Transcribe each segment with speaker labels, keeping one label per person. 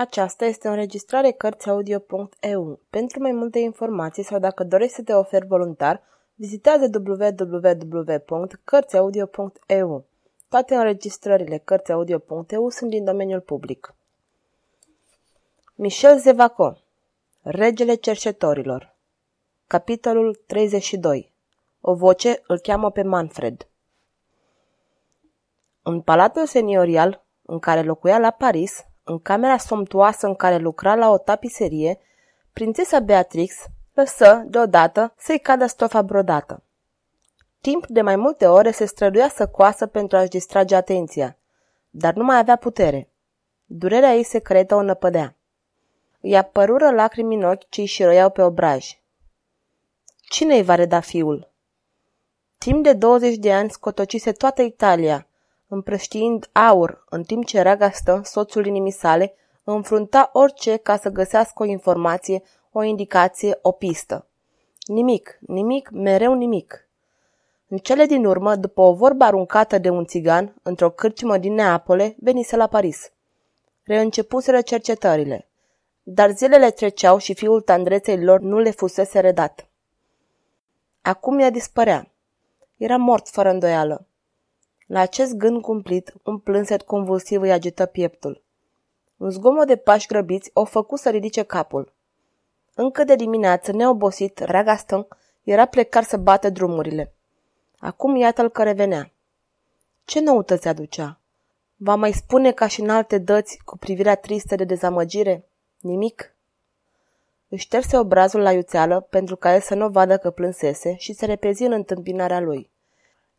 Speaker 1: Aceasta este o înregistrare Cărțiaudio.eu. Pentru mai multe informații sau dacă dorești să te oferi voluntar, vizitează www.cărțiaudio.eu. Toate înregistrările Cărțiaudio.eu sunt din domeniul public. Michel Zevaco Regele cercetorilor Capitolul 32 O voce îl cheamă pe Manfred. În palatul seniorial, în care locuia la Paris, în camera somptuoasă în care lucra la o tapiserie, prințesa Beatrix lăsă, deodată, să-i cadă stofa brodată. Timp de mai multe ore se străduia să coasă pentru a-și distrage atenția, dar nu mai avea putere. Durerea ei secretă o năpădea. Îi apărură lacrimi în ochi ce îi șiroiau pe obraj. Cine îi va reda fiul? Timp de 20 de ani scotocise toată Italia, împrăștiind aur, în timp ce Ragastă, soțul inimii sale, înfrunta orice ca să găsească o informație, o indicație, o pistă. Nimic, nimic, mereu nimic. În cele din urmă, după o vorbă aruncată de un țigan într-o cârciumă din Neapole, venise la Paris. Reîncepuseră cercetările, dar zilele treceau și fiul tandreței lor nu le fusese redat. Acum ea dispărea. Era mort fără îndoială. La acest gând cumplit, un plânset convulsiv îi agită pieptul. Un zgomot de pași grăbiți o făcu să ridice capul. Încă de dimineață, neobosit, Ragaston era plecat să bată drumurile. Acum iată-l că revenea. Ce noutăți aducea? Va mai spune ca și în alte dăți cu privirea tristă de dezamăgire? Nimic? Își șterse obrazul la iuțeală pentru ca el să nu vadă că plânsese și se repezi în întâmpinarea lui.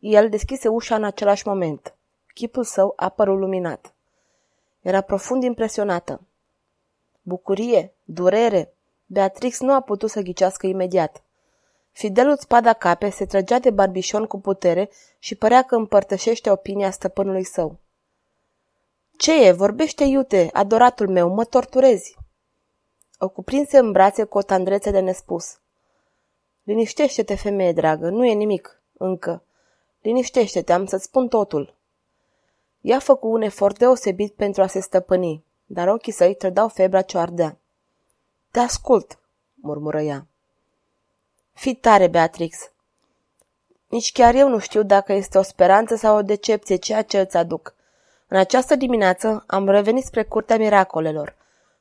Speaker 1: El deschise ușa în același moment. Chipul său apărut luminat. Era profund impresionată. Bucurie, durere. Beatrix nu a putut să ghicească imediat. Fidelul spada cape se trăgea de barbișon cu putere și părea că împărtășește opinia stăpânului său. Ce e? Vorbește iute, adoratul meu, mă torturezi. O cuprinse în brațe cu o tandrețe de nespus. Liniștește-te, femeie dragă, nu e nimic, încă. Liniștește-te, am să-ți spun totul. Ea făcu un efort deosebit pentru a se stăpâni, dar ochii săi trădau febra ce ardea. Te ascult, murmură ea. Fii tare, Beatrix. Nici chiar eu nu știu dacă este o speranță sau o decepție ceea ce îți aduc. În această dimineață am revenit spre curtea miracolelor.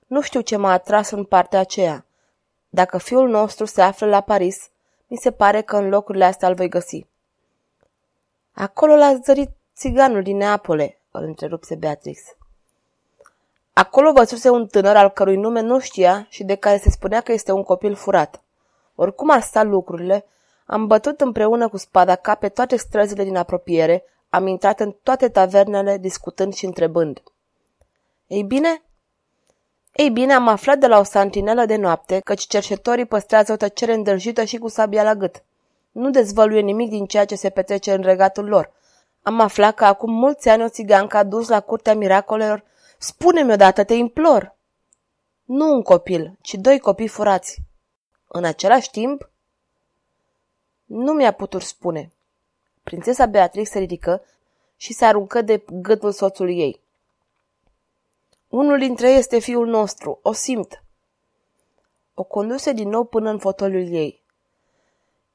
Speaker 1: Nu știu ce m-a atras în partea aceea. Dacă fiul nostru se află la Paris, mi se pare că în locurile astea îl voi găsi. Acolo l-a zărit țiganul din Neapole, îl întrerupse Beatrix. Acolo văzuse un tânăr al cărui nume nu știa și de care se spunea că este un copil furat. Oricum ar sta lucrurile, am bătut împreună cu spada ca pe toate străzile din apropiere, am intrat în toate tavernele discutând și întrebând. Ei bine? Ei bine, am aflat de la o santinelă de noapte căci cercetorii păstrează o tăcere îndrăjită și cu sabia la gât. Nu dezvăluie nimic din ceea ce se petrece în regatul lor. Am aflat că acum mulți ani o țigancă a dus la curtea miracolelor. Spune-mi odată, te implor! Nu un copil, ci doi copii furați. În același timp? Nu mi-a putut spune. Prințesa Beatrix se ridică și se aruncă de gâtul soțului ei. Unul dintre ei este fiul nostru, o simt. O conduse din nou până în fotoliul ei.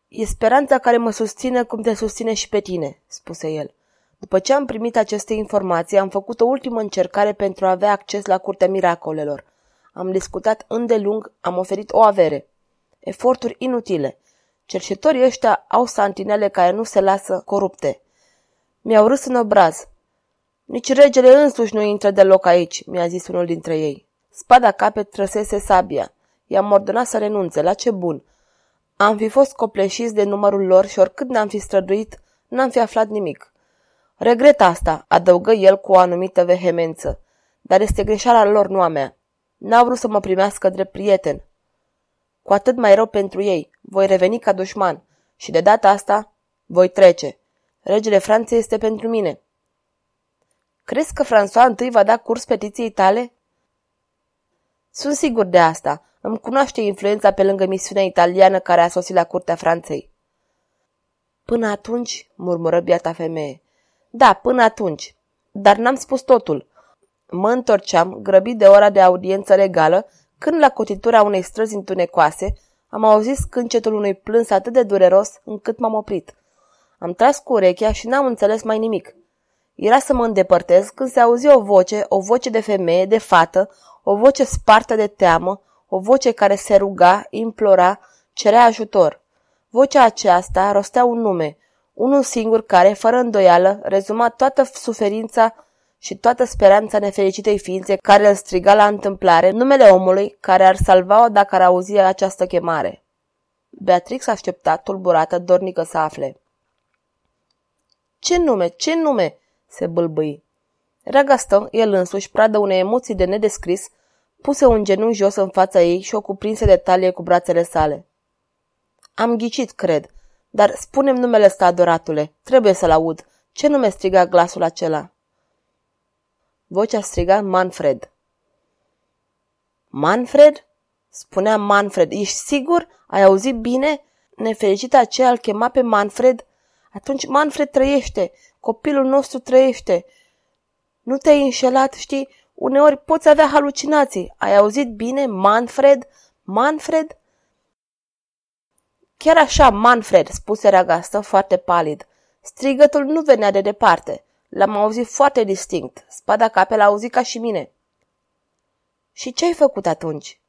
Speaker 1: E speranța care mă susține cum te susține și pe tine, spuse el. După ce am primit aceste informații, am făcut o ultimă încercare pentru a avea acces la Curtea Miracolelor. Am discutat îndelung, am oferit o avere. Eforturi inutile. Cercetorii ăștia au santinele care nu se lasă corupte. Mi-au râs în obraz. Nici regele însuși nu intră deloc aici, mi-a zis unul dintre ei. Spada capet trăsese sabia. I-am ordonat să renunțe. La ce bun? Am fi fost copleșiți de numărul lor și oricât ne-am fi străduit, n-am fi aflat nimic. Regret asta, adăugă el cu o anumită vehemență, dar este greșeala lor, nu a mea. N-au vrut să mă primească drept prieten. Cu atât mai rău pentru ei, voi reveni ca dușman și de data asta voi trece. Regele Franței este pentru mine. Crezi că François I va da curs petiției tale? Sunt sigur de asta. Îmi cunoaște influența pe lângă misiunea italiană care a sosit la curtea Franței. Până atunci, murmură biata femeie. Da, până atunci. Dar n-am spus totul. Mă întorceam, grăbit de ora de audiență legală, când la cotitura unei străzi întunecoase am auzit scâncetul unui plâns atât de dureros încât m-am oprit. Am tras cu urechea și n-am înțeles mai nimic. Era să mă îndepărtez când se auzi o voce, o voce de femeie, de fată, o voce spartă de teamă, o voce care se ruga, implora, cerea ajutor. Vocea aceasta rostea un nume, unul singur care, fără îndoială, rezuma toată suferința și toată speranța nefericitei ființe care îl striga la întâmplare numele omului care ar salva-o dacă ar auzi această chemare. Beatrix aștepta, tulburată, dornică să afle. Ce nume? Ce nume?" se bâlbâi. Era Gaston, el însuși, pradă unei emoții de nedescris, puse un genunchi jos în fața ei și o cuprinse de talie cu brațele sale. Am ghicit, cred, dar spunem numele ăsta, adoratule, trebuie să-l aud. Ce nume striga glasul acela? Vocea striga Manfred. Manfred? Spunea Manfred. Ești sigur? Ai auzit bine? Nefericita aceea îl chema pe Manfred? Atunci Manfred trăiește. Copilul nostru trăiește. Nu te-ai înșelat, știi? Uneori poți avea halucinații. Ai auzit bine? Manfred? Manfred? Chiar așa, Manfred, spuse Ragastă foarte palid. Strigătul nu venea de departe. L-am auzit foarte distinct. Spada capel a auzit ca și mine. Și ce ai făcut atunci?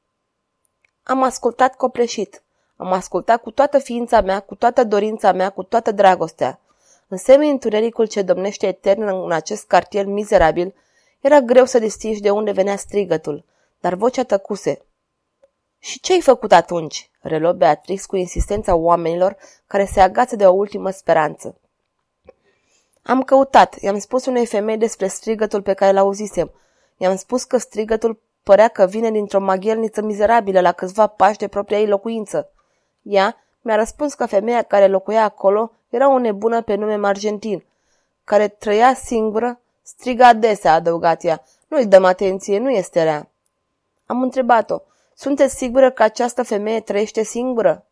Speaker 1: Am ascultat copleșit. Am ascultat cu toată ființa mea, cu toată dorința mea, cu toată dragostea. În semi întunericul ce domnește etern în acest cartier mizerabil, era greu să distingi de unde venea strigătul, dar vocea tăcuse. Și ce ai făcut atunci?" reluă Beatrix cu insistența oamenilor care se agață de o ultimă speranță. Am căutat, i-am spus unei femei despre strigătul pe care l-auzisem. I-am spus că strigătul părea că vine dintr-o maghielniță mizerabilă la câțiva pași de propria ei locuință. Ea mi-a răspuns că femeia care locuia acolo era o nebună pe nume Margentin, care trăia singură, striga adesea, adăugat ea. Nu-i dăm atenție, nu este rea. Am întrebat-o, sunteți sigură că această femeie trăiește singură?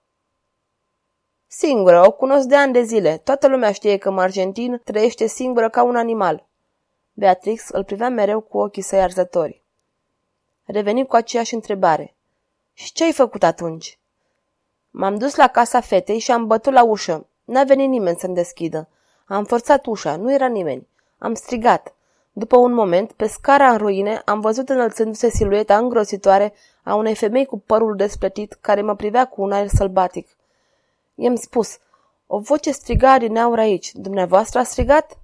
Speaker 1: Singură, o cunosc de ani de zile. Toată lumea știe că Margentin trăiește singură ca un animal. Beatrix îl privea mereu cu ochii săi arzători. Reveni cu aceeași întrebare. Și ce ai făcut atunci? M-am dus la casa fetei și am bătut la ușă. N-a venit nimeni să-mi deschidă. Am forțat ușa, nu era nimeni. Am strigat. După un moment, pe scara în ruine, am văzut înălțându-se silueta îngrositoare a unei femei cu părul despletit care mă privea cu un aer sălbatic. I-am spus, o voce striga din aur aici. Dumneavoastră a strigat?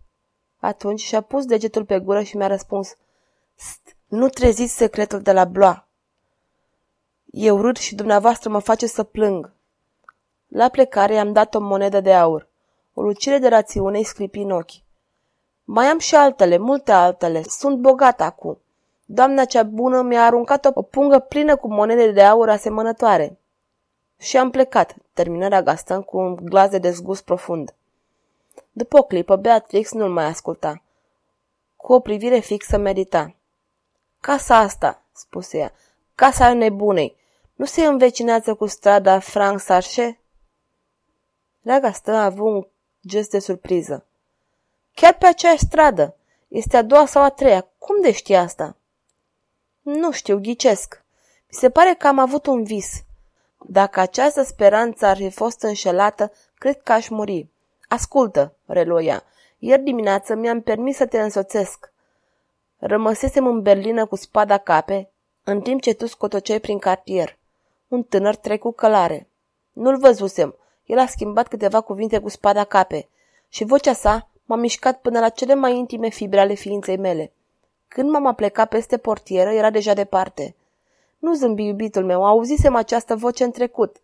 Speaker 1: Atunci și-a pus degetul pe gură și mi-a răspuns, St, nu treziți secretul de la Bloa. Eu râd și dumneavoastră mă face să plâng. La plecare i-am dat o monedă de aur. O lucire de rațiune îi sclipi în ochi. Mai am și altele, multe altele. Sunt bogat acum. Doamna cea bună mi-a aruncat o pungă plină cu monede de aur asemănătoare. Și am plecat, terminarea Gaston cu un glas de dezgust profund. După o clipă, Beatrix nu-l mai asculta. Cu o privire fixă medita. Casa asta, spuse ea, casa nebunei, nu se învecinează cu strada Frank Sarche? Gaston a avut un gest de surpriză. Chiar pe aceeași stradă. Este a doua sau a treia. Cum de știi asta? Nu știu, ghicesc. Mi se pare că am avut un vis. Dacă această speranță ar fi fost înșelată, cred că aș muri. Ascultă, reluia. Ieri dimineață mi-am permis să te însoțesc. Rămăsesem în Berlină cu spada cape, în timp ce tu scotoceai prin cartier. Un tânăr trecu călare. Nu-l văzusem. El a schimbat câteva cuvinte cu spada cape și vocea sa m-a mișcat până la cele mai intime fibre ale ființei mele. Când m-am aplecat peste portieră, era deja departe. Nu zâmbi, iubitul meu, auzisem această voce în trecut.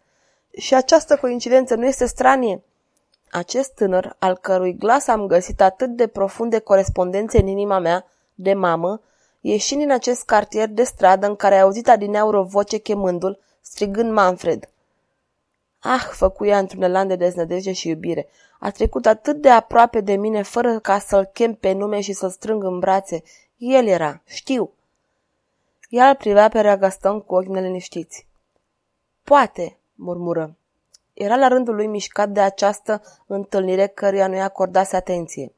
Speaker 1: Și această coincidență nu este stranie? Acest tânăr, al cărui glas am găsit atât de profunde corespondențe în inima mea, de mamă, ieșind din acest cartier de stradă în care a auzit adineaur o voce chemându-l, strigând Manfred. Ah, făcuia într-un elan de deznădejde și iubire. A trecut atât de aproape de mine fără ca să-l chem pe nume și să-l strâng în brațe. El era, știu. Ea îl privea pe Reagaston cu ochi neliniștiți. Poate, murmură. Era la rândul lui mișcat de această întâlnire căruia nu-i acordase atenție.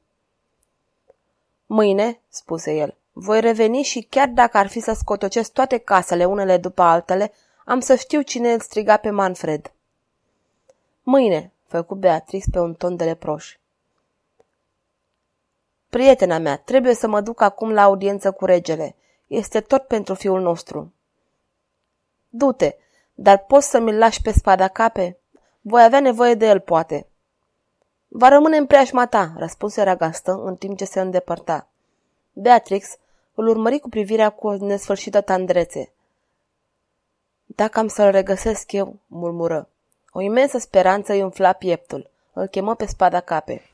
Speaker 1: Mâine, spuse el, Voi reveni și chiar dacă ar fi să scotocesc toate casele unele după altele, am să știu cine îl striga pe Manfred. Mâine, făcu Beatrix pe un ton de reproș. Prietena mea, trebuie să mă duc acum la audiență cu regele. Este tot pentru fiul nostru. Du-te, dar poți să mi-l lași pe spada cape? Voi avea nevoie de el, poate. Va rămâne în preajma ta, răspunse Ragastă în timp ce se îndepărta. Beatrix îl urmări cu privirea cu o nesfârșită tandrețe. Dacă am să-l regăsesc eu, murmură. O imensă speranță îi umfla pieptul. Îl chemă pe spada cape.